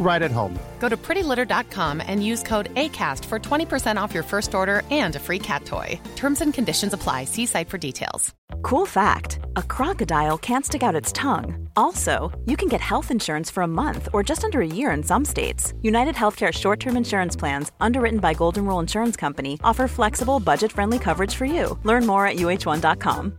right at home. Go to prettylitter.com and use code ACAST for 20% off your first order and a free cat toy. Terms and conditions apply. See site for details. Cool fact a crocodile can't stick out its tongue. Also, you can get health insurance for a month or just under a year in some states. United Healthcare short term insurance plans, underwritten by Golden Rule Insurance Company, offer flexible, budget friendly coverage for you. Learn more at uh1.com.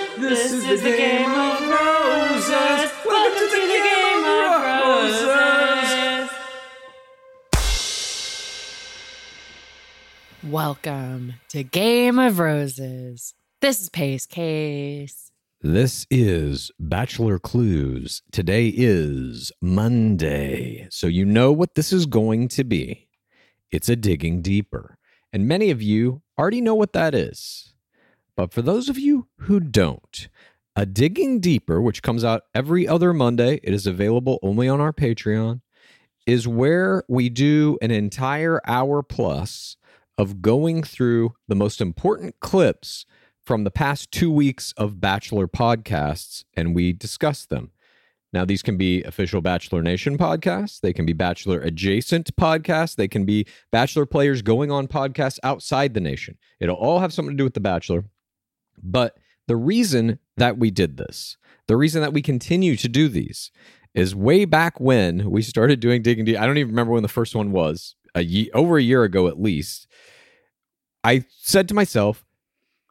This is the game of roses. Welcome to the game of roses. Welcome to Game of Roses. This is Pace Case. This is Bachelor Clues. Today is Monday, so you know what this is going to be. It's a digging deeper. And many of you already know what that is. But for those of you who don't, a digging deeper, which comes out every other Monday, it is available only on our Patreon, is where we do an entire hour plus of going through the most important clips from the past two weeks of Bachelor podcasts and we discuss them. Now, these can be official Bachelor Nation podcasts. They can be Bachelor adjacent podcasts. They can be Bachelor players going on podcasts outside the nation. It'll all have something to do with The Bachelor. But the reason that we did this, the reason that we continue to do these, is way back when we started doing Digging Deep. I don't even remember when the first one was, a ye- over a year ago at least. I said to myself,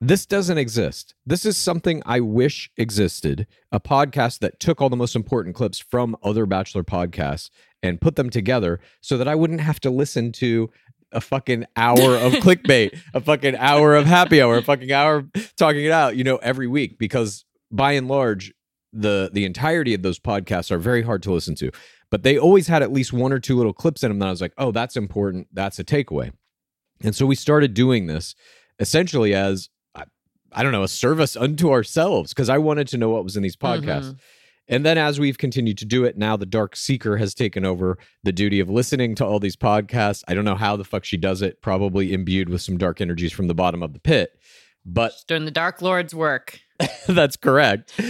this doesn't exist. This is something I wish existed a podcast that took all the most important clips from other Bachelor podcasts and put them together so that I wouldn't have to listen to a fucking hour of clickbait, a fucking hour of happy hour, a fucking hour talking it out, you know, every week because by and large, the the entirety of those podcasts are very hard to listen to. But they always had at least one or two little clips in them that I was like, oh, that's important. That's a takeaway. And so we started doing this essentially as I, I don't know, a service unto ourselves because I wanted to know what was in these podcasts. Mm-hmm. And then as we've continued to do it, now the Dark Seeker has taken over the duty of listening to all these podcasts. I don't know how the fuck she does it, probably imbued with some dark energies from the bottom of the pit. But Just doing the Dark Lord's work. that's correct.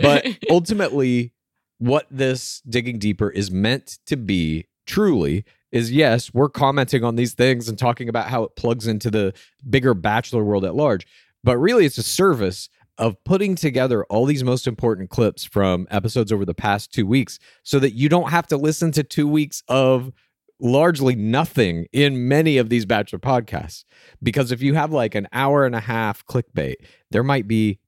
But ultimately, what this digging deeper is meant to be truly is yes, we're commenting on these things and talking about how it plugs into the bigger bachelor world at large. but really it's a service of putting together all these most important clips from episodes over the past two weeks so that you don't have to listen to two weeks of largely nothing in many of these Bachelor podcasts. Because if you have like an hour and a half clickbait, there might be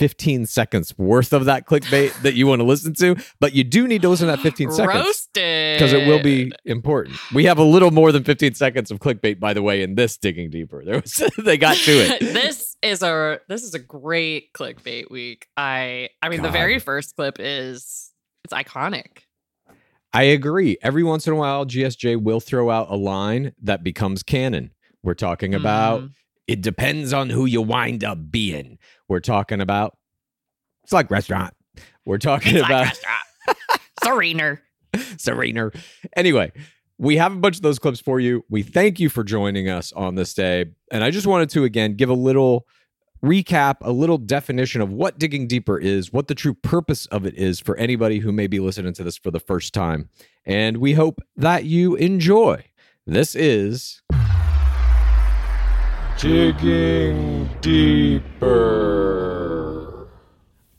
15 seconds worth of that clickbait that you want to listen to, but you do need to listen to that 15 seconds because it will be important. We have a little more than 15 seconds of clickbait, by the way, in this digging deeper. There was they got to it. this is a this is a great clickbait week. I I mean the very first clip is it's iconic. I agree. Every once in a while, GSJ will throw out a line that becomes canon. We're talking about Mm. it depends on who you wind up being. We're talking about it's like restaurant. We're talking about Serener. Serener. Anyway, we have a bunch of those clips for you. We thank you for joining us on this day. And I just wanted to again give a little recap, a little definition of what digging deeper is, what the true purpose of it is for anybody who may be listening to this for the first time. And we hope that you enjoy. This is Digging Deeper.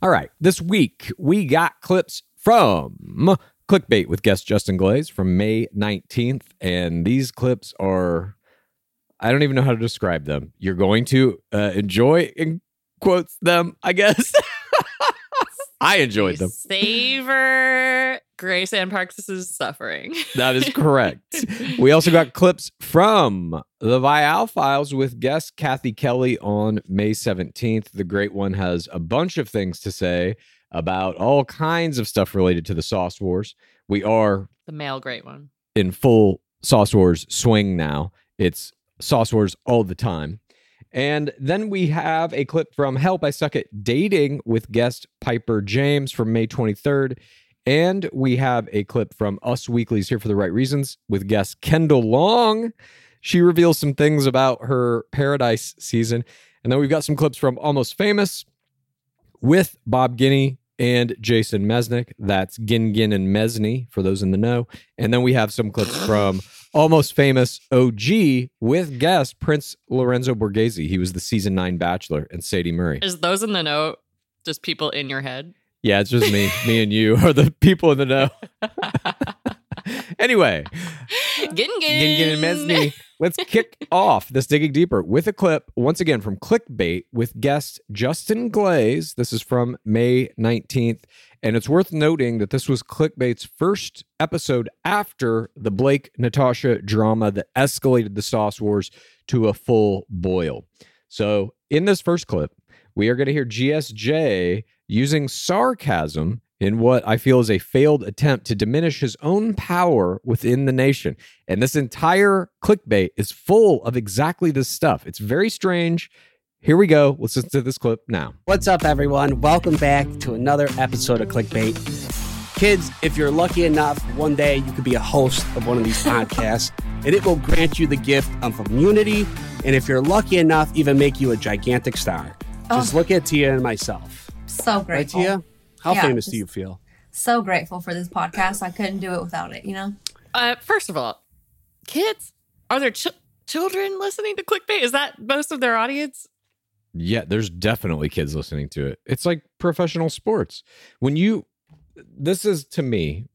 All right. This week, we got clips from Clickbait with guest Justin Glaze from May 19th. And these clips are, I don't even know how to describe them. You're going to uh, enjoy, in quotes, them, I guess. I enjoyed them. Savor Grace Ann Parks' suffering. That is correct. we also got clips from the Viall Files with guest Kathy Kelly on May 17th. The great one has a bunch of things to say about all kinds of stuff related to the Sauce Wars. We are The male great one. in full Sauce Wars swing now. It's Sauce Wars all the time. And then we have a clip from Help I Suck at Dating with guest Piper James from May 23rd. And we have a clip from Us Weekly's Here for the Right Reasons with guest Kendall Long. She reveals some things about her Paradise season. And then we've got some clips from Almost Famous with Bob Guiney and Jason Mesnick. That's Gin Gin and Mesney for those in the know. And then we have some clips from Almost Famous OG with guest Prince Lorenzo Borghese. He was the season nine Bachelor and Sadie Murray. Is those in the know just people in your head? Yeah, it's just me. me and you are the people in the know. anyway, Gin Gin Gin and Mesney. Let's kick off this digging deeper with a clip once again from Clickbait with guest Justin Glaze. This is from May 19th. And it's worth noting that this was Clickbait's first episode after the Blake Natasha drama that escalated the Sauce Wars to a full boil. So, in this first clip, we are going to hear GSJ using sarcasm in what I feel is a failed attempt to diminish his own power within the nation. And this entire clickbait is full of exactly this stuff. It's very strange. Here we go. Let's listen to this clip now. What's up, everyone? Welcome back to another episode of Clickbait. Kids, if you're lucky enough, one day you could be a host of one of these podcasts, and it will grant you the gift of immunity. And if you're lucky enough, even make you a gigantic star. Just look at Tia and myself. So Right, grateful. Tia? How Yeah, famous do you feel? So grateful for this podcast. I couldn't do it without it, you know? Uh, first of all, kids, are there ch- children listening to clickbait? Is that most of their audience? Yeah, there's definitely kids listening to it. It's like professional sports. When you, this is to me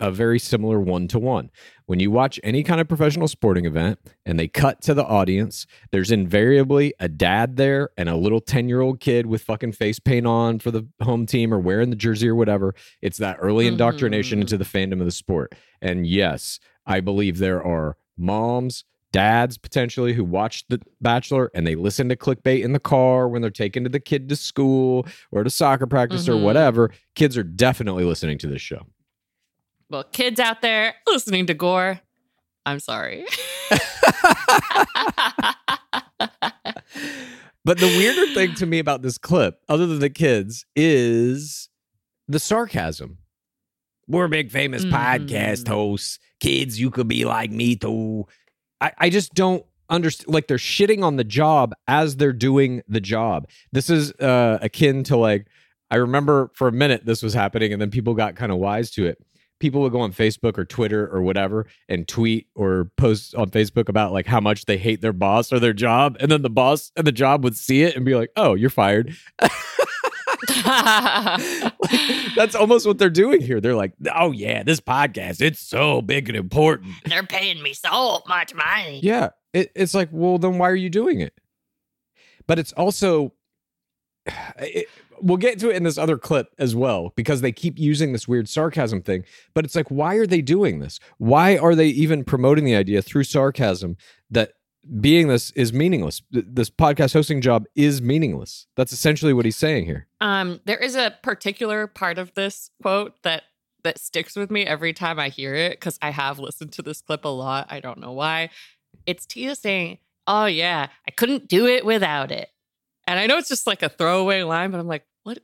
a very similar one to one. When you watch any kind of professional sporting event and they cut to the audience, there's invariably a dad there and a little 10 year old kid with fucking face paint on for the home team or wearing the jersey or whatever. It's that early indoctrination Mhm. into the fandom of the sport. And yes, I believe there are moms, dads potentially who watch The Bachelor and they listen to clickbait in the car when they're taking to the kid to school or to soccer practice or Mhm. whatever. Kids are definitely listening to this show. Well, kids out there listening to Gore, I'm sorry. But the weirder thing to me about this clip, other than the kids, is the sarcasm. We're big famous Mm. podcast hosts. Kids, you could be like me too. I, I just don't understand. Like they're shitting on the job as they're doing the job. This is uh, akin to like, I remember for a minute this was happening and then people got kind of wise to it. people would go on Facebook or Twitter or whatever and tweet or post on Facebook about like how much they hate their boss or their job, and then the boss and the job would see it and be like, "Oh, you're fired." That's almost what they're doing here. They're like, "Oh yeah, this podcast, it's so big and important." They're paying me so much money. Yeah, it, it's like, well, then why are you doing it? But it's also, it, we'll get to it in this other clip as well because they keep using this weird sarcasm thing. But it's like, why are they doing this? Why are they even promoting the idea through sarcasm that being this is meaningless? This podcast hosting job is meaningless. That's essentially what he's saying here. Um, there is a particular part of this quote that that sticks with me every time I hear it because I have listened to this clip a lot. I don't know why. It's Tia saying, "Oh yeah, I couldn't do it without it," and I know it's just like a throwaway line, but I'm like, "What?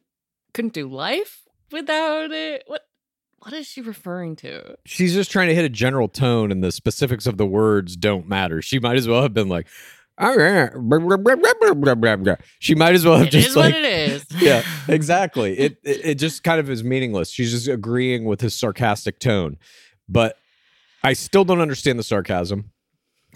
Couldn't do life without it? What? What is she referring to?" She's just trying to hit a general tone, and the specifics of the words don't matter. She might as well have been like. She might as well have It just is like, what it is. yeah, exactly. It, it it just kind of is meaningless. She's just agreeing with his sarcastic tone, but I still don't understand the sarcasm.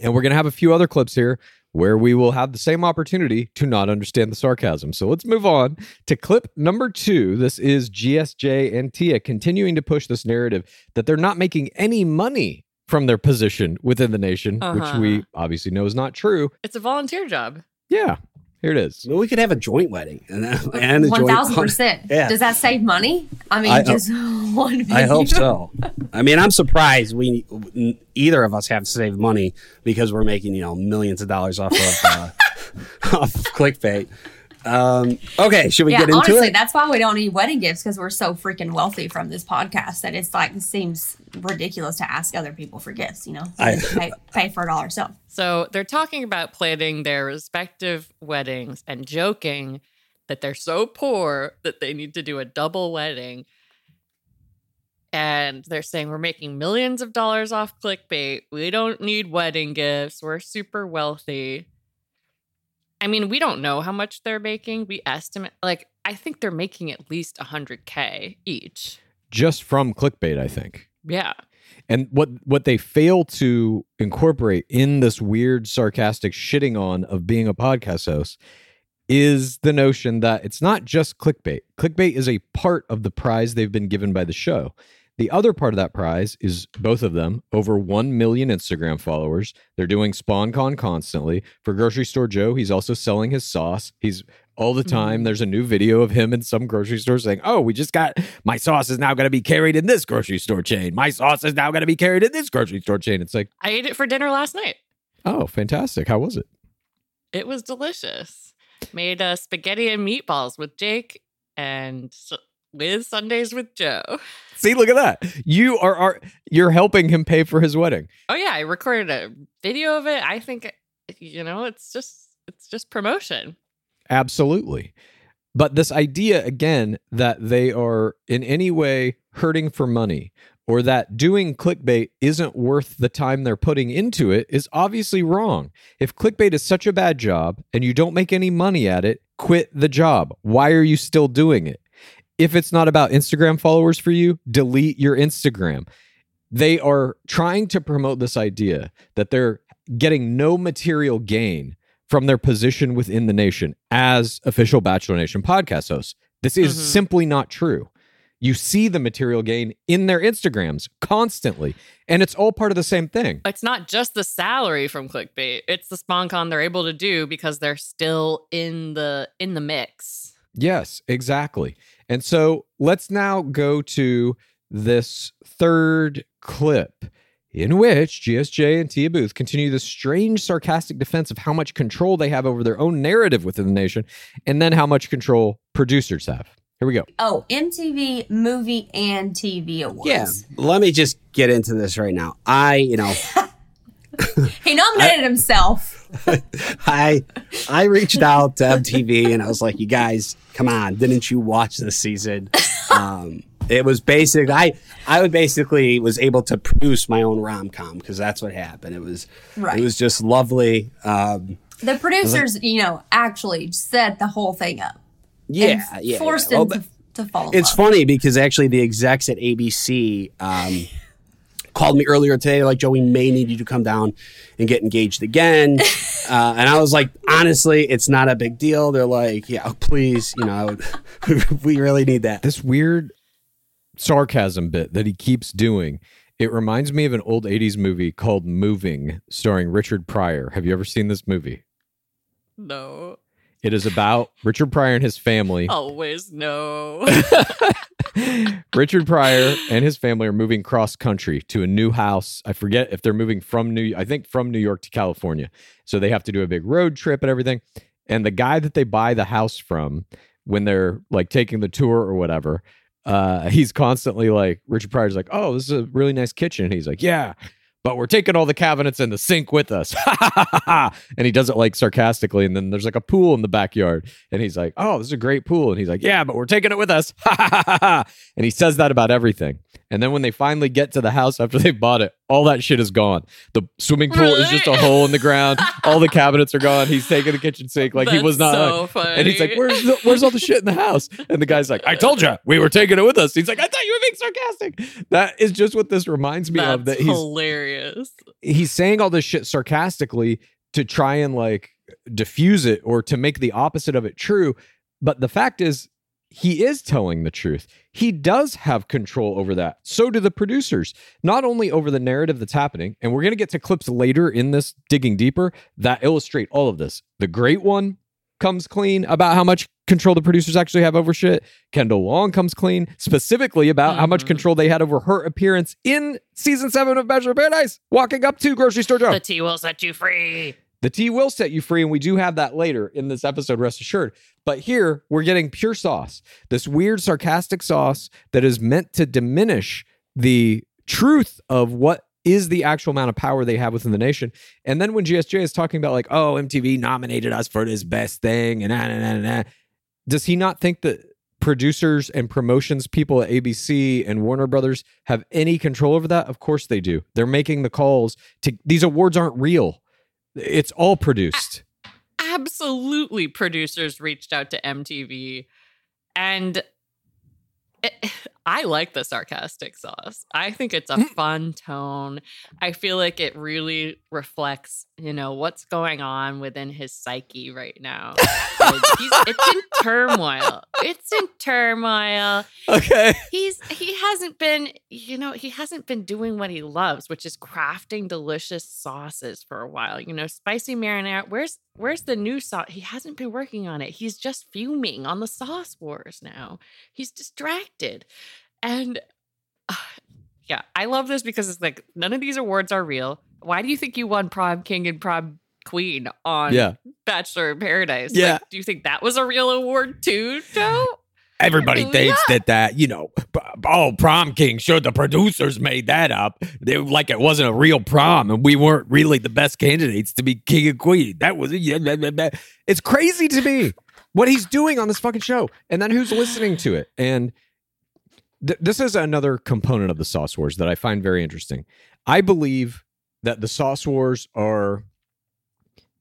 And we're gonna have a few other clips here where we will have the same opportunity to not understand the sarcasm. So let's move on to clip number two. This is GSJ and Tia continuing to push this narrative that they're not making any money from their position within the nation, which Uh-huh. we obviously know is not true. It's a volunteer job. Yeah, here it is. Well, we could have a joint wedding and, and a One joint. thousand percent. Yeah. Does that save money? I mean, I- just one. I hope so. I mean, I'm surprised we either of us have to save money because we're making you know millions of dollars off of uh, off of clickbait. Um, okay, should we Yeah, get into honestly, it? that's why we don't need wedding gifts because we're so freaking wealthy from this podcast that it's like it seems ridiculous to ask other people for gifts. You know, I- pay, pay for it all ourselves. So they're talking about planning their respective weddings and joking that they're so poor that they need to do a double wedding. And they're saying we're making millions of dollars off clickbait. We don't need wedding gifts. We're super wealthy. I mean, we don't know how much they're making. We estimate like I think they're making at least 100k each. Just from clickbait, I think. Yeah. And what what they fail to incorporate in this weird sarcastic shitting on of being a podcast host is the notion that it's not just clickbait. Clickbait is a part of the prize they've been given by the show. The other part of that prize is both of them over 1 million Instagram followers. They're doing SponCon constantly. For Grocery Store Joe, he's also selling his sauce. He's all the time. There's a new video of him in some grocery store saying, Oh, we just got my sauce is now going to be carried in this grocery store chain. My sauce is now going to be carried in this grocery store chain. It's like, I ate it for dinner last night. Oh, fantastic. How was it? It was delicious. Made uh, spaghetti and meatballs with Jake and with Sundays with Joe. See, look at that. You are, are you're helping him pay for his wedding. Oh yeah, I recorded a video of it. I think you know, it's just it's just promotion. Absolutely. But this idea again that they are in any way hurting for money or that doing clickbait isn't worth the time they're putting into it is obviously wrong. If clickbait is such a bad job and you don't make any money at it, quit the job. Why are you still doing it? If it's not about Instagram followers for you, delete your Instagram. They are trying to promote this idea that they're getting no material gain from their position within the nation as official Bachelor Nation podcast hosts. This is Mhm. simply not true. You see the material gain in their Instagrams constantly, and it's all part of the same thing. It's not just the salary from clickbait. It's the SponCon they're able to do because they're still in the in the mix. Yes, exactly. And so let's now go to this third clip in which GSJ and Tia Booth continue this strange sarcastic defense of how much control they have over their own narrative within the nation and then how much control producers have. Here we go. Oh, MTV Movie and TV Awards. Yeah, let me just get into this right now. I, you know, He nominated himself. I I reached out to MTV and I was like, "You guys, come on! Didn't you watch this season?" Um, it was basic. I I would basically was able to produce my own rom com because that's what happened. It was Right. it was just lovely. Um, The producers, you know, actually set the whole thing up. yeah, yeah, forced yeah. Well, to, to fall. It's love. funny because actually the execs at ABC um, called me earlier today. Like, Joe, we may need you to come down and get engaged again. Uh, and I was like, honestly, it's not a big deal. They're like, yeah, please, you know, we really need that. This weird sarcasm bit that he keeps doing. It reminds me of an old 80s movie called Moving, starring Richard Pryor. Have you ever seen this movie? No. It is about Richard Pryor and his family. Always no. Richard Pryor and his family are moving cross country to a new house. I forget if they're moving from New I think from New York to California. So they have to do a big road trip and everything. And the guy that they buy the house from when they're like taking the tour or whatever, uh, he's constantly like Richard Pryor's like, "Oh, this is a really nice kitchen." And he's like, "Yeah, but we're taking all the cabinets and the sink with us." and he does it like sarcastically. And then there's like a pool in the backyard, and he's like, "Oh, this is a great pool." And he's like, "Yeah, but we're taking it with us." and he says that about everything. And then when they finally get to the house after they bought it, all that shit is gone. The swimming pool is just a hole in the ground. All the cabinets are gone. He's taking the kitchen sink like he was not. so like- and he's like, "Where's the, where's all the shit in the house?" And the guy's like, "I told you we were taking it with us." He's like, "I thought you were being sarcastic." That is just what this reminds me of. That's That he's hilarious. he's saying all this shit sarcastically to try and like diffuse it or to make the opposite of it true. But the fact is, he is telling the truth. He does have control over that. So do the producers, not only over the narrative that's happening. And we're going to get to clips later in this digging deeper that illustrate all of this. The great one comes clean about how much control the producers actually have over shit. Kendall Long comes clean specifically about how much Mhm. control they had over her appearance in season seven of Bachelor Paradise, walking up to grocery store Joe. The tea will set you free. The tea will set you free, and we do have that later in this episode, rest assured. But here, we're getting pure sauce, this weird, sarcastic sauce that is meant to diminish the truth of what is the actual amount of power they have within the nation. And then when GSJ is talking about, like, oh, MTV nominated us for this best thing, and nah, nah, nah, nah, does he not think that producers and promotions people at ABC and Warner Brothers have any control over that? Of course they do. They're making the calls to these awards aren't real. It's all produced. Absolutely, producers reached out to MTV, and it, I like the sarcastic sauce. I think it's a Mm. fun tone. I feel like it really reflects, you know, what's going on within his psyche right now. Like, it's in turmoil. It's in turmoil. Okay. he's he hasn't been you know he hasn't been doing what he loves which is crafting delicious sauces for a while you know spicy marinara where's where's the new sauce he hasn't been working on it he's just fuming on the sauce wars now he's distracted and uh, yeah i love this because it's like none of these awards are real why do you think you won prom king and prom queen on Yeah. bachelor in paradise Yeah. Like, do you think that was a real award too joe Everybody thinks yeah. that that you know, oh, prom king. Sure, the producers made that up. They like it wasn't a real prom, and we weren't really the best candidates to be king and queen. That was yeah, blah, blah, blah. it's crazy to me what he's doing on this fucking show, and then who's listening to it. And th- this is another component of the sauce wars that I find very interesting. I believe that the sauce wars are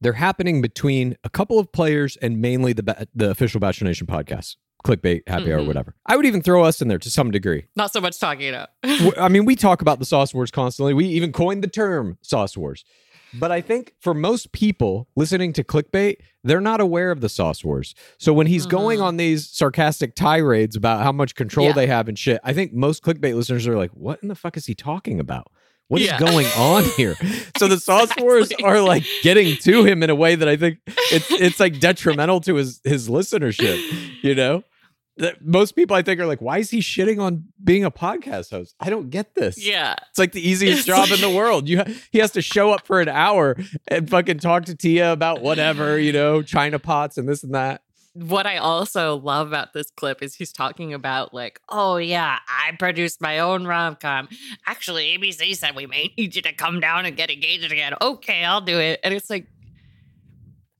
they're happening between a couple of players and mainly the ba- the official Bachelor Nation podcast, clickbait, happy hour, Mhm. whatever. I would even throw us in there to some degree. not so much talking it up W- I mean, we talk about the sauce wars constantly. We even coined the term sauce wars. But I think for most people listening to clickbait, they're not aware of the sauce wars. So when he's going Mhm. on these sarcastic tirades about how much control Yeah. they have and shit, I think most clickbait listeners are like, what in the fuck is he talking about? What is Yeah. going on here? So the sauce wars are like getting to him in a way that I think it's it's like detrimental to his his listenership, you know? That most people I think are like, why is he shitting on being a podcast host? I don't get this. yeah It's like the easiest job in the world. You ha- he has to show up for an hour and fucking talk to Tia about whatever, you know, China pots and this and that. what I also love about this clip is he's talking about like, oh yeah, I produced my own rom com. Actually, ABC said we may need you to come down and get engaged again. Okay, I'll do it. And it's like,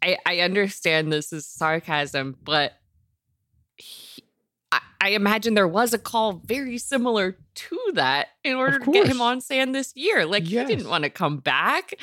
I I understand this is sarcasm, but I, I imagine there was a call very similar to that in order to get him on Sand this year. Like he didn't want to come back.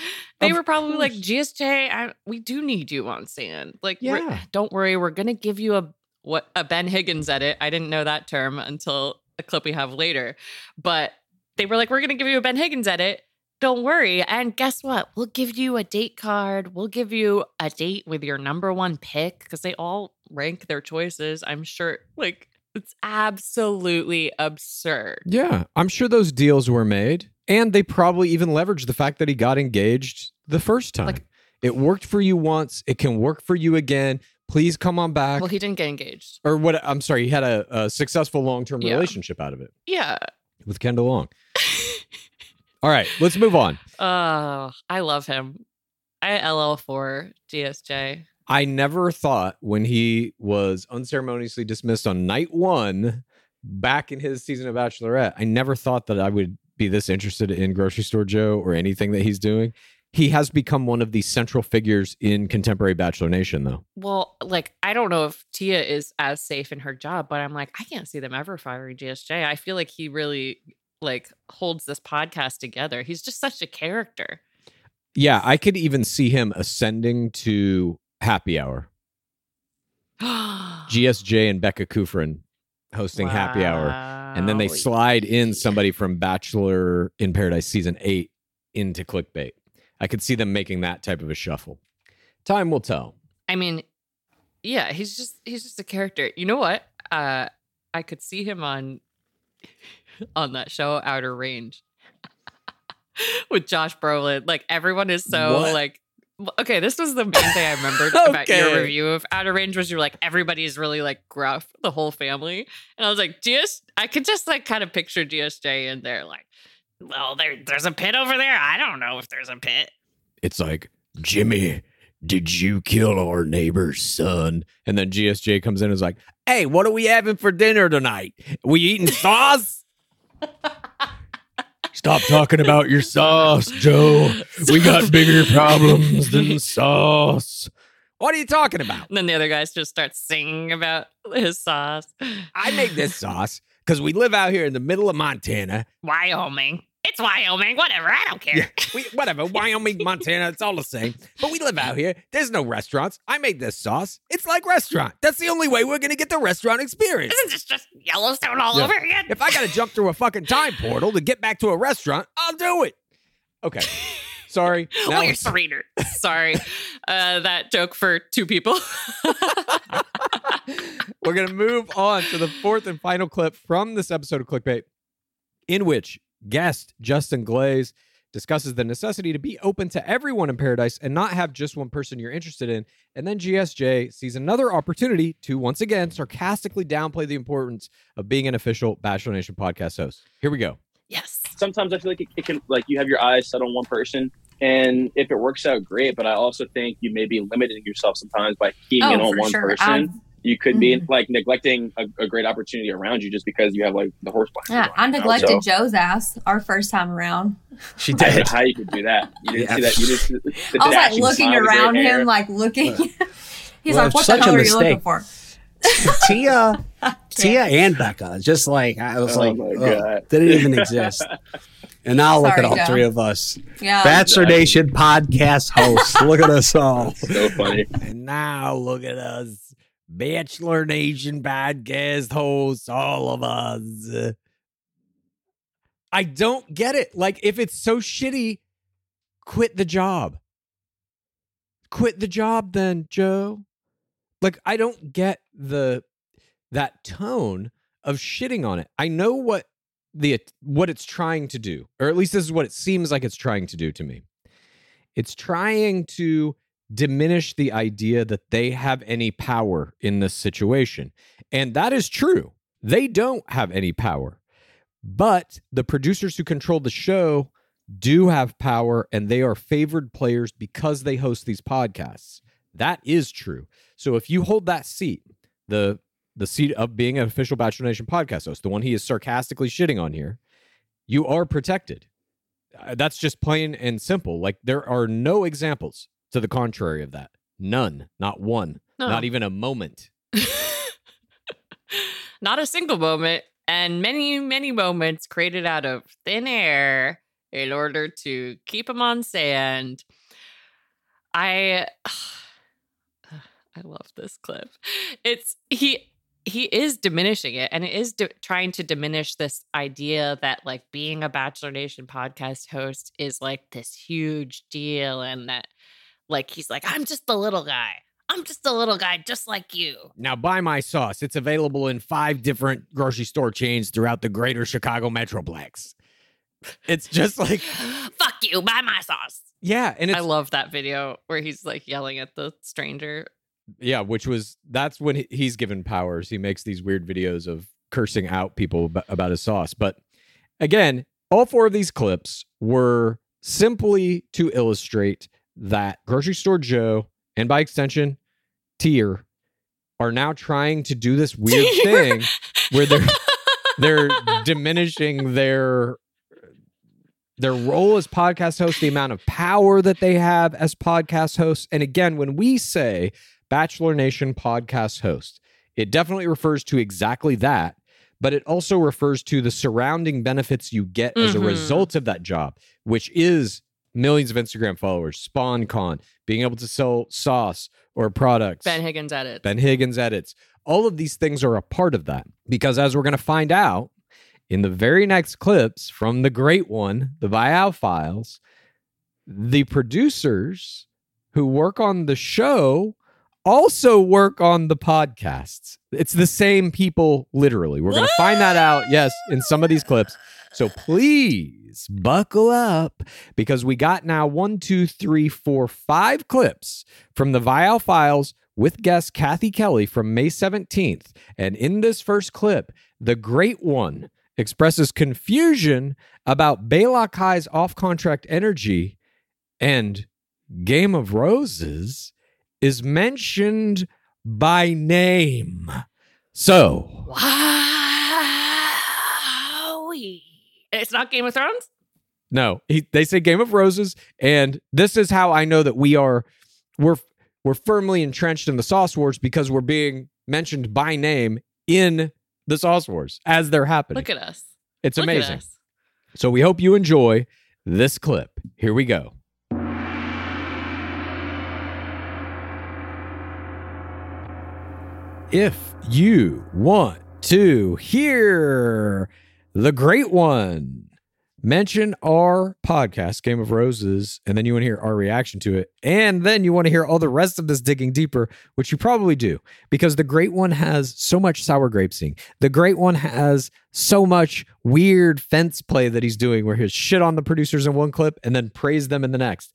They Of were probably like, course. GSJ, I, we do need you on Sand. Like, Yeah. don't worry, we're gonna give you a what a Ben Higgins edit. I didn't know that term until a clip we have later. But they were like, we're going to give you a Ben Higgins edit. Don't worry. And guess what? We'll give you a date card. We'll give you a date with your number one pick because they all rank their choices. I'm sure, like, it's absolutely absurd. Yeah, I'm sure those deals were made, and they probably even leveraged the fact that he got engaged the first time. Like- it worked for you once, it can work for you again. Please come on back. Well, he didn't get engaged. or what? I'm sorry, he had a, a successful long term Yeah. relationship out of it Yeah. with Kendall Long. All right, let's move on. Oh, I love him. I LL for GSJ. I never thought when he was unceremoniously dismissed on night one back in his season of Bachelorette, I never thought that I would be this interested in Grocery Store Joe or anything that he's doing. He has become one of the central figures in contemporary Bachelor Nation, though. Well, like I don't know if Tia is as safe in her job, but I'm like I can't see them ever firing GSJ. I feel like he really like holds this podcast together. He's just such a character. Yeah, I could even see him ascending to Happy Hour. GSJ and Becca Kufrin hosting Happy Hour. And then they slide in somebody from Bachelor in Paradise season eight into clickbait. I could see them making that type of a shuffle. Time will tell. I mean, yeah, he's just he's just a character. You know what? Uh I could see him on on that show Outer Range with Josh Brolin. Like everyone is so What? like okay, this was the main thing I remembered about your review of Outer Range was you're like everybody's really like gruff, the whole family. And I was like, GS I could just like kind of picture GSJ in there like well, there, there's a pit over there. I don't know if there's a pit. It's like, Jimmy, did you kill our neighbor's son? And then GSJ comes in and is like, hey, what are we having for dinner tonight? We eating sauce? Stop talking about your sauce, Joe. We got bigger problems than sauce. What are you talking about? And then the other guys just start singing about his sauce. I made this sauce because we live out here in the middle of Montana. Wyoming. It's Wyoming. Whatever. I don't care. Yeah, we, whatever. Wyoming, Montana, it's all the same. But we live out here. There's no restaurants. I made this sauce. It's like restaurant. That's the only way we're gonna get the restaurant experience. Isn't this just Yellowstone all Yeah. over again? If I gotta jump through a fucking time portal to get back to a restaurant, I'll do it. Okay. Sorry. Now well, you're sweeter. Sorry. Uh, that joke for two people. We're going to move on to the fourth and final clip from this episode of Clickbait, in which guest Justin Glaze discusses the necessity to be open to everyone in paradise and not have just one person you're interested in. And then GSJ sees another opportunity to once again sarcastically downplay the importance of being an official Bachelor Nation podcast host. Here we go. yes. sometimes I feel like it, it can like you have your eyes set on one person, and if it works out, great. But I also think you may be limiting yourself sometimes by keying in Oh, on for one sure. person. I've- you could be Mhm. like neglecting a, a great opportunity around you just because you have like the horse blinders Yeah, I neglected So, Joe's ass our first time around. She I don't know did. how you could do that. You didn't Yeah. see that. You just the I was like looking smile, the great around hair. him, like looking. He's Well, like, "What such the a hell are you looking for?" Tia, Tia and Becca, just like I was Oh like, my oh, they didn't even exist. And now look at all Joe. three of us, Yeah, Bachelor Nation podcast hosts. look at us all. so funny. And now look at us, Bachelor Nation podcast hosts, all of us. I don't get it. Like, if it's so shitty, quit the job. Quit the job then, Joe. Like, I don't get the that tone of shitting on it. I know what the what it's trying to do, or at least this is what it seems like it's trying to do to me. It's trying to diminish the idea that they have any power in this situation. And that is true. They don't have any power. But the producers who control the show do have power and they are favored players because they host these podcasts. That is true. So if you hold that seat, the the seat of being an official Bachelor Nation podcast host, the one he is sarcastically shitting on here, you are protected. Uh, That's just plain and simple. Like there are no examples to the contrary of that. None, not one, No. not even a moment. Not a single moment, and many, many moments created out of thin air in order to keep him on sand. I I love this clip. It's he he is diminishing it and it is di- trying to diminish this idea that like being a bachelor nation podcast host is like this huge deal and that like he's like i'm just a little guy i'm just a little guy just like you Now, buy my sauce. It's available in five different grocery store chains throughout the greater Chicago Metroplex. It's just like, fuck you buy my sauce yeah. And it's, i love that video where he's like yelling at the stranger yeah, which was, that's when he's given powers. He makes these weird videos of cursing out people about his sauce. But again, all four of these clips were simply to illustrate that grocery store Joe and by extension, Tia are now trying to do this weird thing where they're they're diminishing their their role as podcast hosts, the amount of power that they have as podcast hosts. And again, when we say Bachelor Nation podcast host, it definitely refers to exactly that, but it also refers to the surrounding benefits you get as a Mhm. result of that job, which is millions of Instagram followers, Spon Con, being able to sell sauce or products. ben higgins edits. Ben Higgins edits. All of these things are a part of that because, as we're going to find out in the very next clips from the great one, the Viall Files, the producers who work on the show also work on the podcasts. It's the same people, literally. We're going to find that out, yes, in some of these clips. So please buckle up because we got now one, two, three, four, five clips from the Viall Files with guest Kathy Kelly from May 17th. And in this first clip, the great one expresses confusion about Baylock High's off contract energy and Game of Roses is mentioned by name. So, wow it's not game of thrones no, he, they say Game of Roses, and this is how I know that we are we're we're firmly entrenched in the Sauce Wars because we're being mentioned by name in the Sauce Wars as they're happening. look at us it's Look amazing. us. So we hope you enjoy this clip. Here we go. If you want to hear the great one, mention our podcast, Game of Roses, and then you want to hear our reaction to it. And then you want to hear all the rest of this digging deeper, which you probably do, because the great one has so much sour grape sing. The great one has so much weird fence play that he's doing where he'll shit on the producers in one clip and then praise them in the next.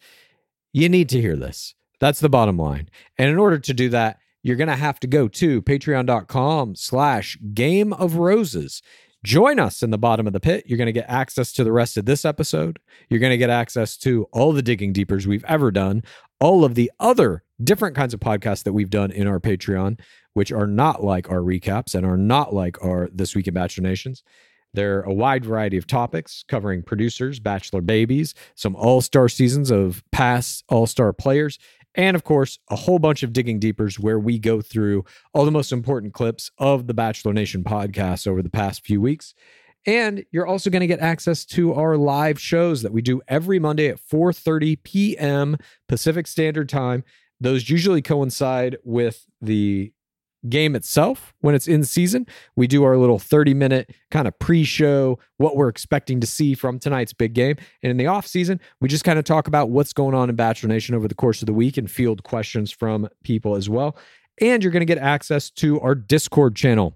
You need to hear this. That's the bottom line. And in order to do that, you're going to have to go to patreon.com slash game of roses. Join us in the bottom of the pit. You're going to get access to the rest of this episode. You're going to get access to all the digging deepers we've ever done, all of the other different kinds of podcasts that we've done in our Patreon, which are not like our recaps and are not like our This Week in Bachelor Nations. They're a wide variety of topics covering producers, bachelor babies, some all star seasons of past all star players, and of course, a whole bunch of digging deepers where we go through all the most important clips of the Bachelor Nation podcast over the past few weeks. And you're also going to get access to our live shows that we do every Monday at 4:30 p.m. Pacific Standard Time. Those usually coincide with the game itself when it's in season. We do our little 30 minute kind of pre show, what we're expecting to see from tonight's big game. And in the off season, we just kind of talk about what's going on in Bachelor Nation over the course of the week and field questions from people as well. And you're going to get access to our Discord channel.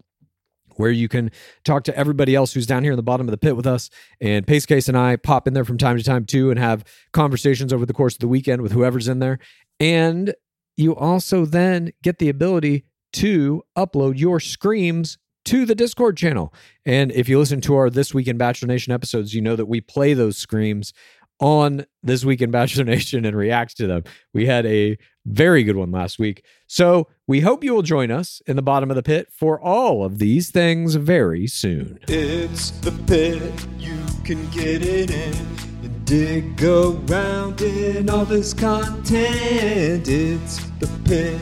Where you can talk to everybody else who's down here in the bottom of the pit with us. And Pace Case and I pop in there from time to time too and have conversations over the course of the weekend with whoever's in there. And you also then get the ability to upload your screams to the Discord channel. And if you listen to our This Week in Bachelor Nation episodes, you know that we play those screams on This Week in Bachelor Nation and react to them. We had a very good one last week. So we hope you will join us in the bottom of the pit for all of these things very soon. It's the pit, you can get it in dig around in all this content. It's the pit,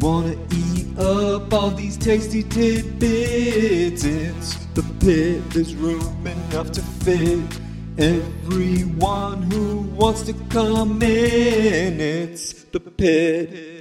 wanna eat up all these tasty tidbits. It's the pit. There's room enough to fit everyone who wants to come in. It's the pit.